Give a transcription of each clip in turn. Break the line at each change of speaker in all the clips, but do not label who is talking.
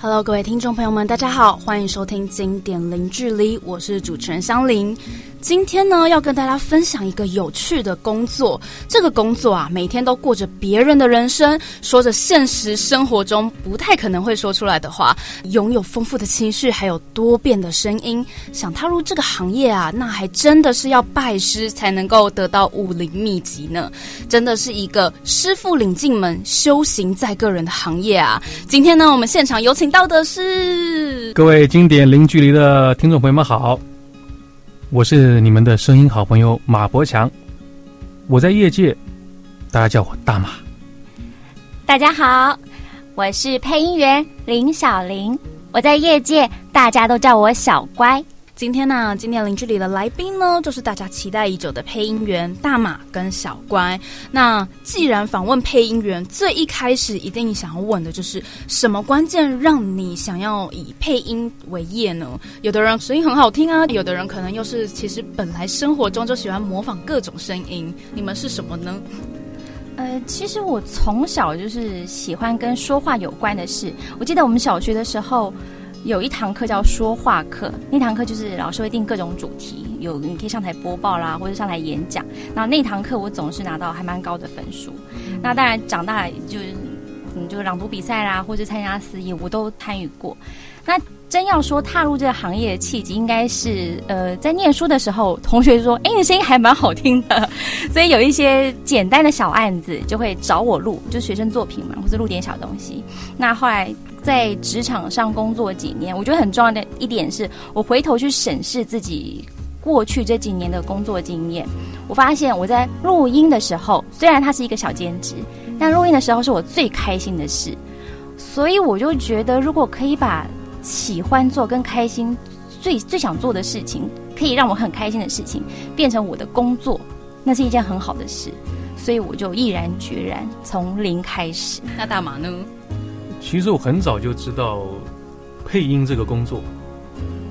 Hello，各位听众朋友们，大家好，欢迎收听《经典零距离》，我是主持人香菱。今天呢，要跟大家分享一个有趣的工作。这个工作啊，每天都过着别人的人生，说着现实生活中不太可能会说出来的话，拥有丰富的情绪，还有多变的声音。想踏入这个行业啊，那还真的是要拜师才能够得到武林秘籍呢。真的是一个师傅领进门，修行在个人的行业啊。今天呢，我们现场有请到的是
各位经典零距离的听众朋友们好。我是你们的声音好朋友马博强，我在业界，大家叫我大马。
大家好，我是配音员林小玲，我在业界，大家都叫我小乖。
今天呢，今天邻居里的来宾呢，就是大家期待已久的配音员大马跟小乖。那既然访问配音员，最一开始一定想要问的就是什么关键让你想要以配音为业呢？有的人声音很好听啊，有的人可能又是其实本来生活中就喜欢模仿各种声音。你们是什么呢？
呃，其实我从小就是喜欢跟说话有关的事。我记得我们小学的时候。有一堂课叫说话课，那堂课就是老师会定各种主题，有你可以上台播报啦，或者上台演讲。那那堂课我总是拿到还蛮高的分数。那当然长大就是嗯，就朗读比赛啦，或者参加司仪，我都参与过。那真要说踏入这个行业的契机，应该是呃，在念书的时候，同学说：“哎，你的声音还蛮好听的。”所以有一些简单的小案子就会找我录，就学生作品嘛，或者录点小东西。那后来。在职场上工作几年，我觉得很重要的一点是，我回头去审视自己过去这几年的工作经验，我发现我在录音的时候，虽然它是一个小兼职，但录音的时候是我最开心的事。所以我就觉得，如果可以把喜欢做跟开心、最最想做的事情，可以让我很开心的事情，变成我的工作，那是一件很好的事。所以我就毅然决然从零开始。
那大马呢？
其实我很早就知道配音这个工作，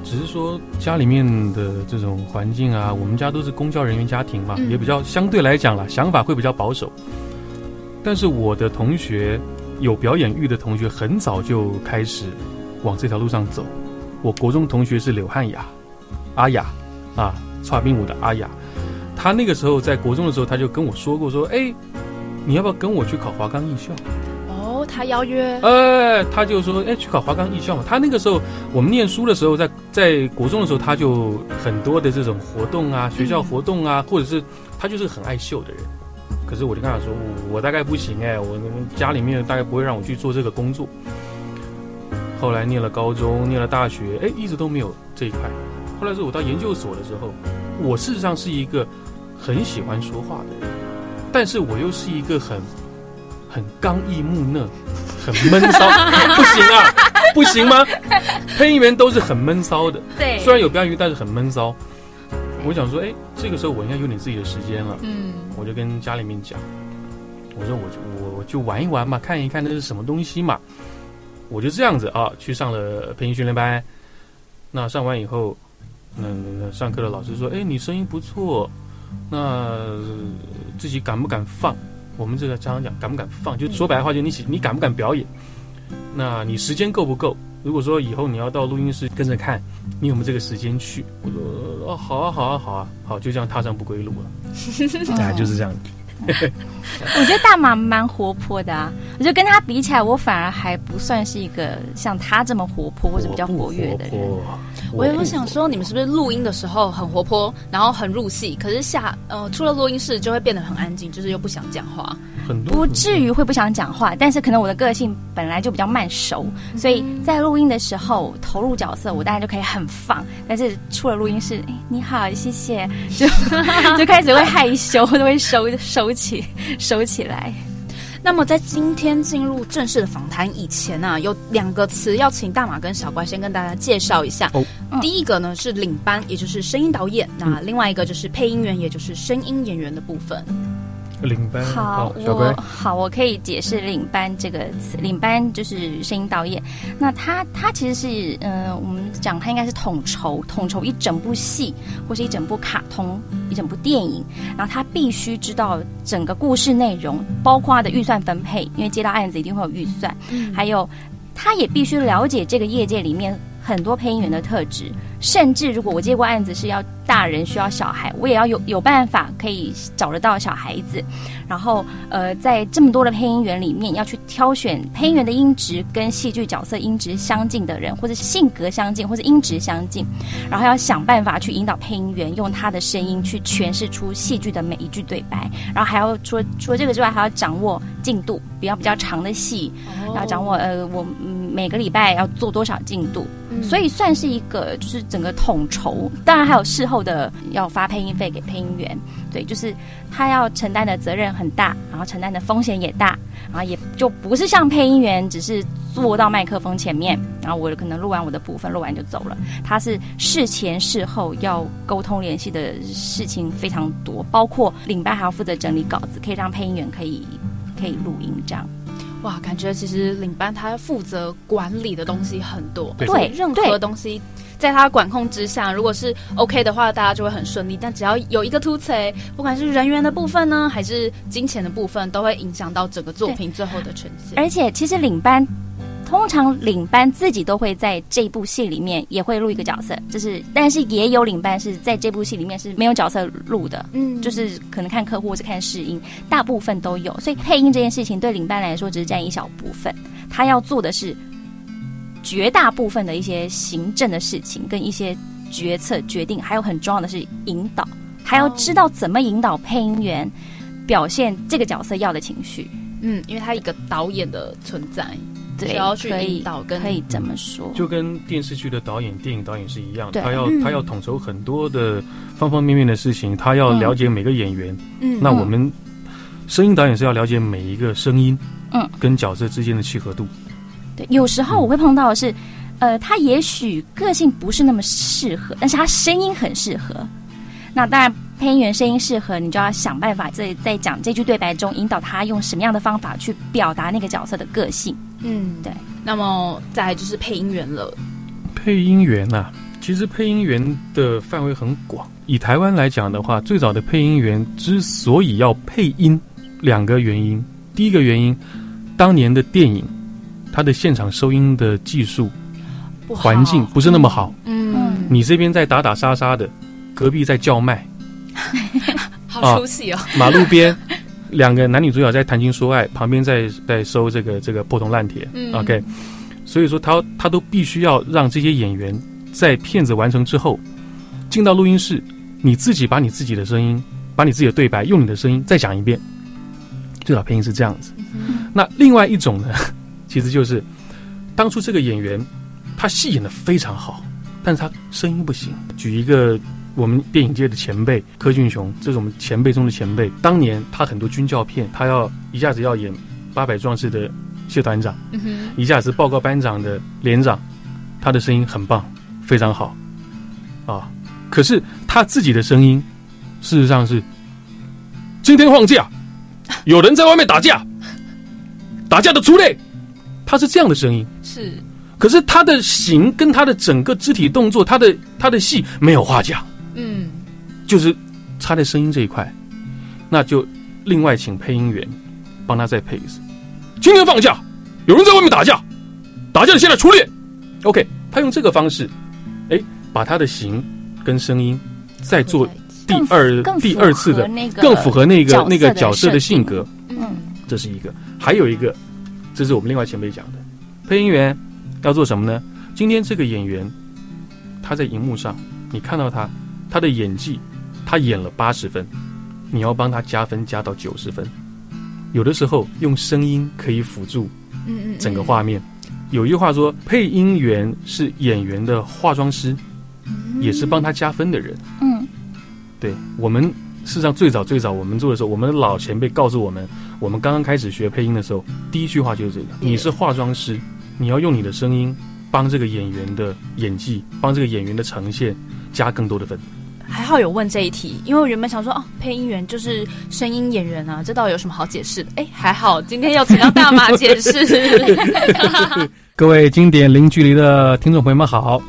只是说家里面的这种环境啊，我们家都是公交人员家庭嘛，也比较相对来讲啦，想法会比较保守。但是我的同学有表演欲的同学，很早就开始往这条路上走。我国中同学是柳汉雅，阿雅啊，跨冰舞的阿雅，他那个时候在国中的时候，他就跟我说过说，哎，你要不要跟我去考华冈艺校？
他邀约，
呃，他就说，哎，去考华冈艺校嘛。他那个时候，我们念书的时候，在在国中的时候，他就很多的这种活动啊，学校活动啊，或者是他就是很爱秀的人。可是我就跟他说，我大概不行哎，我家里面大概不会让我去做这个工作。后来念了高中，念了大学，哎，一直都没有这一块。后来是我到研究所的时候，我事实上是一个很喜欢说话的人，但是我又是一个很。很刚毅木讷，很闷骚，不行啊，不行吗？配音员都是很闷骚的，
对，
虽然有表演欲，但是很闷骚。我想说，哎，这个时候我应该有点自己的时间了，嗯，我就跟家里面讲，我说我就我就玩一玩嘛，看一看那是什么东西嘛，我就这样子啊，去上了配音训练班。那上完以后，那嗯，上课的老师说，哎，你声音不错，那自己敢不敢放？我们这个常常讲敢不敢放，就说白话，就你你敢不敢表演？那你时间够不够？如果说以后你要到录音室跟着看，你有没有这个时间去？我说哦，好啊，好啊，好啊，好，就这样踏上不归路了。啊，就是这样。
我觉得大马蛮活泼的啊，我觉得跟他比起来，我反而还不算是一个像他这么活泼或者比较活跃的人。
我有想说，你们是不是录音的时候很活泼，然后很入戏，可是下呃出了录音室就会变得很安静，就是又不想讲话。
不至于会不想讲话，但是可能我的个性本来就比较慢熟，所以在录音的时候投入角色，我当然就可以很放。但是出了录音室，你好，谢谢，就 就开始会害羞，都会收收起收起来。
那么在今天进入正式的访谈以前呢，有两个词要请大马跟小怪先跟大家介绍一下。第一个呢是领班，也就是声音导演；那另外一个就是配音员，也就是声音演员的部分。
领班
好，我好，我可以解释领班这个词。领班就是声音导演，那他他其实是，嗯，我们讲他应该是统筹统筹一整部戏，或是一整部卡通，一整部电影。然后他必须知道整个故事内容，包括他的预算分配，因为接到案子一定会有预算，嗯还有他也必须了解这个业界里面很多配音员的特质。甚至如果我接过案子是要大人需要小孩，我也要有有办法可以找得到小孩子。然后呃，在这么多的配音员里面，要去挑选配音员的音质跟戏剧角色音质相近的人，或者是性格相近，或者音质相近。然后要想办法去引导配音员用他的声音去诠释出戏剧的每一句对白。然后还要除除了这个之外，还要掌握进度，比较比较长的戏，要掌握呃我每个礼拜要做多少进度。所以算是一个就是整个统筹，当然还有事后的要发配音费给配音员，对，就是他要承担的责任很大，然后承担的风险也大，然后也就不是像配音员只是坐到麦克风前面，然后我可能录完我的部分，录完就走了，他是事前事后要沟通联系的事情非常多，包括领班还要负责整理稿子，可以让配音员可以可以录音这样。
哇，感觉其实领班他负责管理的东西很多，
对，
任何东西在他管控之下，如果是 OK 的话，大家就会很顺利。但只要有一个突锤，不管是人员的部分呢，还是金钱的部分，都会影响到整个作品最后的呈现。
而且，其实领班。通常领班自己都会在这部戏里面也会录一个角色，就是但是也有领班是在这部戏里面是没有角色录的，嗯，就是可能看客户或者看试音，大部分都有。所以配音这件事情对领班来说只是占一小部分，他要做的是绝大部分的一些行政的事情跟一些决策决定，还有很重要的是引导，还要知道怎么引导配音员表现这个角色要的情绪。
嗯，因为他一个导演的存在。
对，
要去
引
导，跟
可以这么说，
就跟电视剧的导演、电影导演是一样，他要他要统筹很多的方方面面的事情，他要了解每个演员。嗯，那我们声音导演是要了解每一个声音，嗯，跟角色之间的契合度。
对，有时候我会碰到的是，呃，他也许个性不是那么适合，但是他声音很适合。那当然，配音员声音适合，你就要想办法在在讲这句对白中引导他用什么样的方法去表达那个角色的个性。嗯，对。
那么再就是配音员了。
配音员呐，其实配音员的范围很广。以台湾来讲的话，最早的配音员之所以要配音，两个原因。第一个原因，当年的电影，它的现场收音的技术环境不是那么好。嗯。你这边在打打杀杀的，隔壁在叫卖。
好出戏哦。
马路边。两个男女主角在谈情说爱，旁边在在收这个这个破铜烂铁，OK，所以说他他都必须要让这些演员在片子完成之后，进到录音室，你自己把你自己的声音，把你自己的对白用你的声音再讲一遍，最早配音是这样子。那另外一种呢，其实就是当初这个演员他戏演的非常好，但是他声音不行。举一个。我们电影界的前辈柯俊雄，这是我们前辈中的前辈。当年他很多军教片，他要一下子要演八百壮士的谢团长，一下子报告班长的连长，他的声音很棒，非常好啊。可是他自己的声音，事实上是今天放假，有人在外面打架，打架的出来，他是这样的声音。
是，
可是他的形跟他的整个肢体动作，他的他的戏没有话讲。嗯，就是差在声音这一块，那就另外请配音员帮他再配一次。今天放假，有人在外面打架，打架的现在出列。OK，他用这个方式，哎，把他的形跟声音再做第二第二次的，更符合那个那个角色的性格。嗯，这是一个，还有一个，这是我们另外前辈讲的，配音员要做什么呢？今天这个演员他在荧幕上，你看到他。他的演技，他演了八十分，你要帮他加分加到九十分。有的时候用声音可以辅助，嗯嗯，整个画面。有一句话说，配音员是演员的化妆师，也是帮他加分的人。嗯，对我们事实上最早最早我们做的时候，我们的老前辈告诉我们，我们刚刚开始学配音的时候，第一句话就是这个：你是化妆师，你要用你的声音帮这个演员的演技，帮这个演员的呈现加更多的分。
还好有问这一题，因为我原本想说，哦，配音员就是声音演员啊，这到底有什么好解释的？哎，还好今天要请到大马解释。
各位经典零距离的听众朋友们好，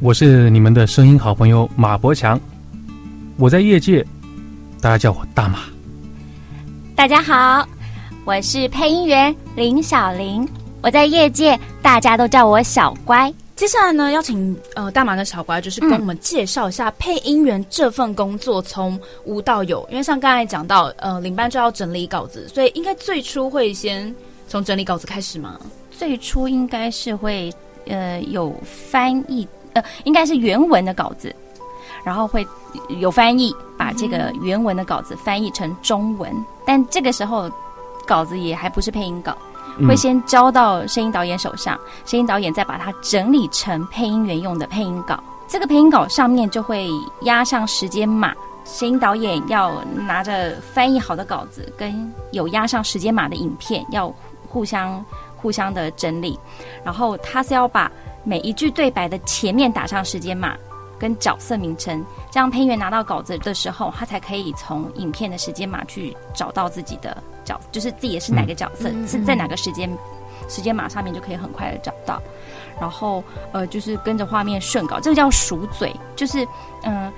我是你们的声音好朋友马博强，我在业界，大家叫我大马。
大家好，我是配音员林小玲。我在业界大家都叫我小乖。
接下来呢，邀请呃大马的小乖，就是跟我们介绍一下配音员这份工作从无到有。因为像刚才讲到，呃，领班就要整理稿子，所以应该最初会先从整理稿子开始吗？
最初应该是会呃有翻译，呃，应该是原文的稿子，然后会有翻译，把这个原文的稿子翻译成中文。但这个时候稿子也还不是配音稿。会先交到声音导演手上，声音导演再把它整理成配音员用的配音稿。这个配音稿上面就会压上时间码，声音导演要拿着翻译好的稿子跟有压上时间码的影片，要互相互相的整理。然后他是要把每一句对白的前面打上时间码跟角色名称，这样配音员拿到稿子的时候，他才可以从影片的时间码去找到自己的。角就是自己是哪个角色，是在哪个时间时间码上面就可以很快的找到，然后呃就是跟着画面顺稿，这个叫数嘴，就是嗯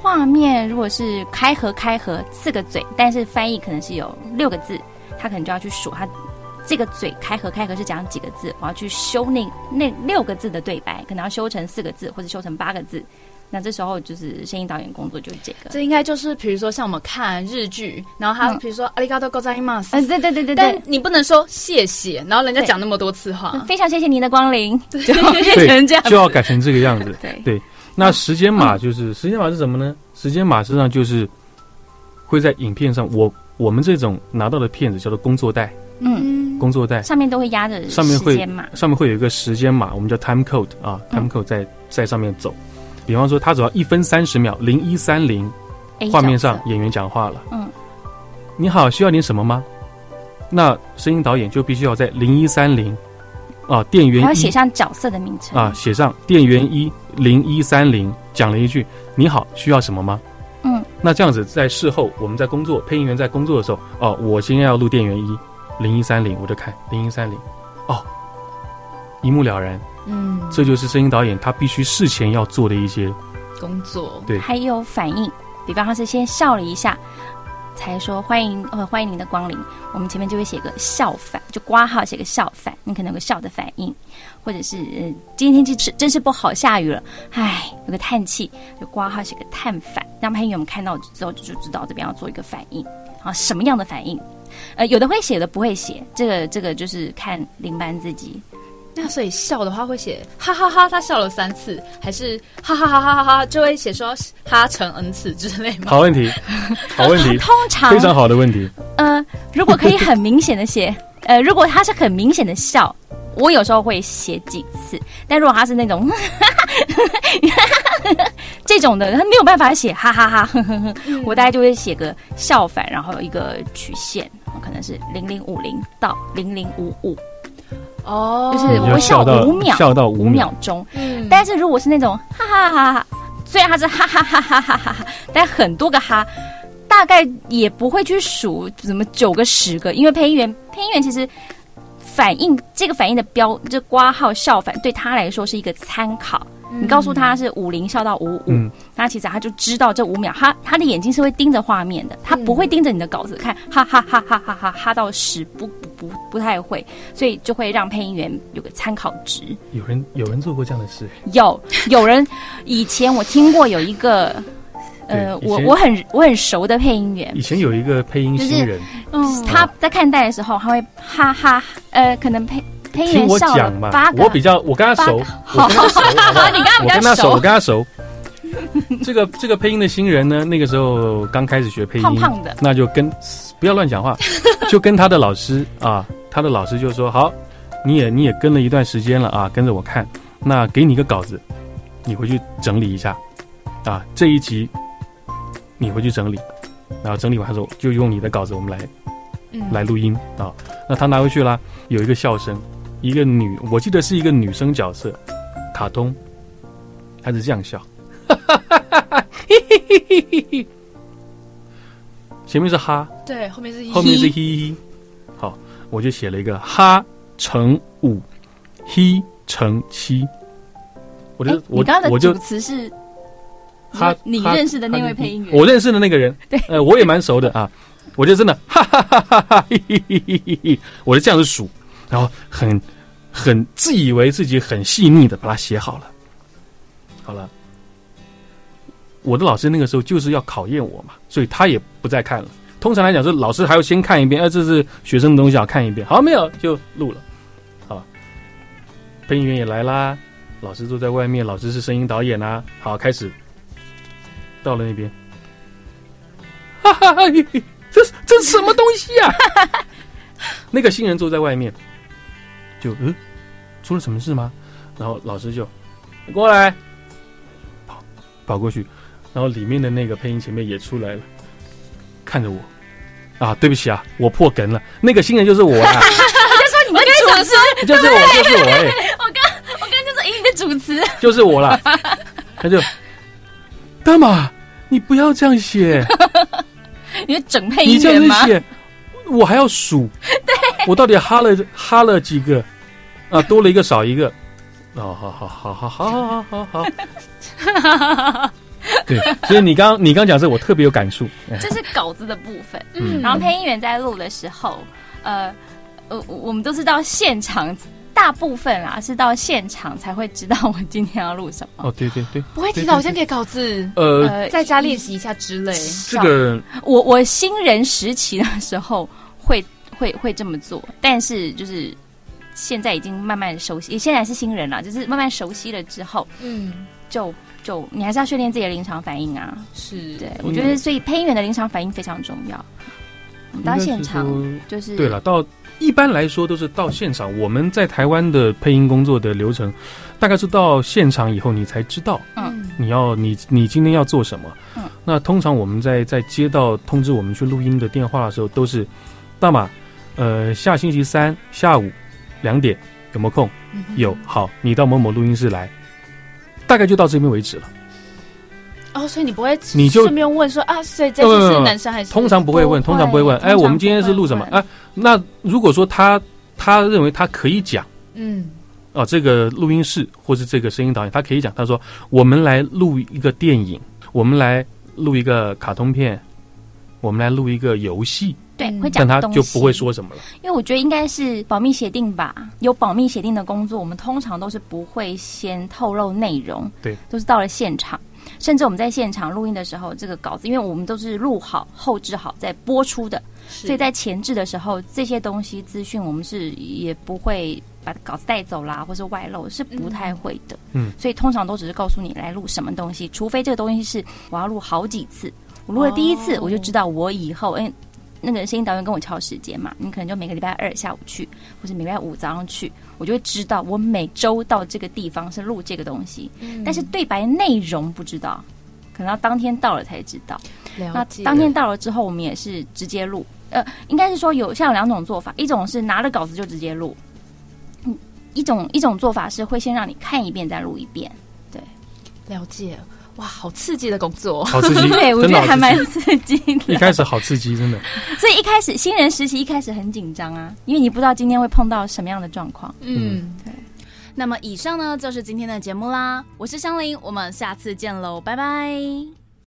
画面如果是开合开合四个嘴，但是翻译可能是有六个字，他可能就要去数他这个嘴开合开合是讲几个字，我要去修那那六个字的对白，可能要修成四个字或者修成八个字。那这时候就是声音导演工作就是这个，
这应该就是比如说像我们看日剧，然后他比如说阿里嘎多ございます，
嗯，对对对对
对，你不能说谢谢，然后人家讲那么多次话，
非常谢谢您的光临，
就变成这样，
就要改成这个样子，
对
对。那时间码就是时间码是什么呢？时间码实际上就是会在影片上，我我们这种拿到的片子叫做工作带，嗯，工作带
上面都会压着
上面会
码，
上面会有一个时间码，我们叫 time code 啊，time code 在在上面走。 比方说，他只要一分三十秒，零一三零，画面上演员讲话了。嗯，你好，需要点什么吗？那声音导演就必须要在零一三零，啊，店员
要写上角色的名称
啊，写上店员一零一三零，讲了一句你好，需要什么吗？嗯，那这样子在事后我们在工作，配音员在工作的时候，哦，我今天要录店员一零一三零，我就看零一三零，哦，一目了然。嗯，这就是声音导演他必须事前要做的一些
工作。
对，
还有反应，比方他是先笑了一下，才说欢迎呃欢迎您的光临，我们前面就会写个笑反，就挂号写个笑反，你可能有个笑的反应，或者是今天天气是真是不好，下雨了，唉，有个叹气，就挂号写个叹反，让配音员们看到之后就知道这边要做一个反应啊，什么样的反应？呃，有的会写的不会写，这个这个就是看领班自己。
那所以笑的话会写哈哈哈，他笑了三次，还是哈哈哈哈哈哈就会写说哈成 n 次之类吗？
好问题，好问题，
通常
非常好的问题。
呃，如果可以很明显的写，呃，如果他是很明显的笑，我有时候会写几次。但如果他是那种 这种的，他没有办法写哈哈哈，我大概就会写个笑反，然后一个曲线，可能是零零五零到零零五五。哦，就是我会笑五秒，
笑到五
秒钟。嗯，但是如果是那种哈哈哈哈，虽然它是哈哈哈哈哈哈哈，但很多个哈，大概也不会去数怎么九个十个，因为配音员配音员其实反应这个反应的标，这挂号笑反对他来说是一个参考。你告诉他是五零笑到五五，那其实他就知道这五秒，他他的眼睛是会盯着画面的，他不会盯着你的稿子看，哈哈哈哈哈哈哈到十不不不不太会，所以就会让配音员有个参考值。
有人有人做过这样的事？
有有人以前我听过有一个，呃，我我很我很熟的配音员，
以前有一个配音新人，
嗯，他在看待的时候他会哈哈，呃，可能配。
听我讲嘛，我比较我跟他熟，我跟他熟，
你跟
他熟，我跟他熟。这个这个配音的新人呢，那个时候刚开始学配音，
胖胖的，
那就跟不要乱讲话，就跟他的老师啊，他的老师就说好，你也你也跟了一段时间了啊，跟着我看，那给你一个稿子，你回去整理一下啊，这一集你回去整理，然后整理完之后就用你的稿子，我们来来录音啊。那他拿回去了，有一个笑声。一个女，我记得是一个女生角色，卡通，她是这样笑，前面是哈，
对，后面是
后面是嘿嘿，好，我就写了一个哈乘五，嘿乘七，我就我我就
主词是他，你认识的那位配音员，
我认识的那个人，
对，
呃，我也蛮熟的啊，我就真的哈哈哈哈哈，嘿嘿嘿嘿嘿，我就这样子数。然后很很自以为自己很细腻的把它写好了。好了，我的老师那个时候就是要考验我嘛，所以他也不再看了。通常来讲是老师还要先看一遍，哎，这是学生的东西，要看一遍。好，没有就录了。好，配音员也来啦，老师坐在外面，老师是声音导演啊。好，开始到了那边，哈哈，这这是什么东西呀？那个新人坐在外面，就嗯，出了什么事吗？然后老师就过来，跑跑过去，然后里面的那个配音前面也出来了。看着我，啊，对不起啊，我破梗了。那个新人就是我啊！我就
说你们主持，
就是我，就是我哎！
我刚我刚就是音的主持，
就是我啦。他就，大马，你不要这样写，
你整配音员
吗？我还要数，
对，
我到底哈了哈了几个？啊，多了一个，少一个。哦，好好好好好好好好好。对，所以你刚你刚讲这，我特别有感触。
这是稿子的部分，嗯，然后配音员在录的时候，呃，呃，我们都是到现场，大部分啦是到现场才会知道我今天要录什么。
哦，对对对，
不会提早先给稿子，
呃，
在家练习一下之类。
这个，
我我新人时期的时候会会会这么做，但是就是现在已经慢慢熟悉，现在是新人了，就是慢慢熟悉了之后，嗯，就。就你还是要训练自己的临场反应啊！
是
对，我觉得所以配音员的临场反应非常重要。到现场就是
对了，到一般来说都是到现场。我们在台湾的配音工作的流程，大概是到现场以后你才知道，嗯，你要你你今天要做什么。嗯，那通常我们在在接到通知我们去录音的电话的时候，都是大马，呃，下星期三下午两点有没有空？有，好，你到某某录音室来。大概就到这边为止了。
哦，所以你不会，你就顺便问说啊，所以这次是男生还是？
通常不会问，通常不会问。哎，我们今天是录什么？啊，那如果说他他认为他可以讲，嗯，哦，这个录音室或是这个声音导演，他可以讲，他说我们来录一个电影，我们来录一个卡通片，我们来录一个游戏。
对，会讲
他就不会说什么了。
因为我觉得应该是保密协定吧，有保密协定的工作，我们通常都是不会先透露内容。
对，
都是到了现场，甚至我们在现场录音的时候，这个稿子，因为我们都是录好、后置好再播出的，所以在前置的时候，这些东西资讯我们是也不会把稿子带走啦，或是外漏，是不太会的。嗯，所以通常都只是告诉你来录什么东西，除非这个东西是我要录好几次，我录了第一次，我就知道我以后嗯。那个声音导演跟我敲时间嘛，你可能就每个礼拜二下午去，或者每礼拜五早上去，我就会知道我每周到这个地方是录这个东西，但是对白内容不知道，可能要当天到了才知道。
那
当天到了之后，我们也是直接录，呃，应该是说有像有两种做法，一种是拿了稿子就直接录，嗯，一种一种做法是会先让你看一遍再录一遍，对，
了解。哇，好刺激的工作，
好刺激！
对我觉得还蛮刺激的。
一开始好刺激，真的。
所以一开始新人实习一开始很紧张啊，因为你不知道今天会碰到什么样的状况。嗯，对。
那么以上呢就是今天的节目啦，我是香菱，我们下次见喽，拜拜。